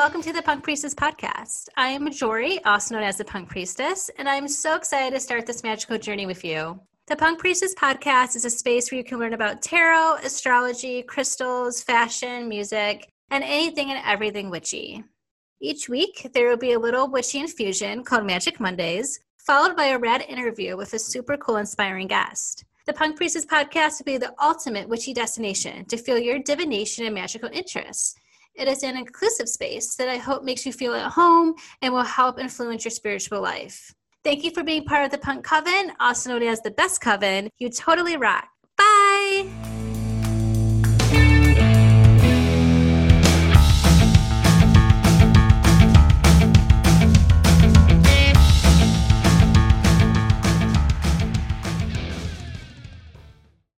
welcome to the Punk Priestess podcast. I am Jory, also known as the Punk Priestess, and I'm so excited to start this magical journey with you. The Punk Priestess podcast is a space where you can learn about tarot, astrology, crystals, fashion, music, and anything and everything witchy. Each week, there will be a little witchy infusion called Magic Mondays, followed by a rad interview with a super cool, inspiring guest. The Punk Priestess podcast will be the ultimate witchy destination to feel your divination and magical interests. It is an inclusive space that I hope makes you feel at home and will help influence your spiritual life. Thank you for being part of the Punk Coven, also known as the Best Coven. You totally rock. Bye.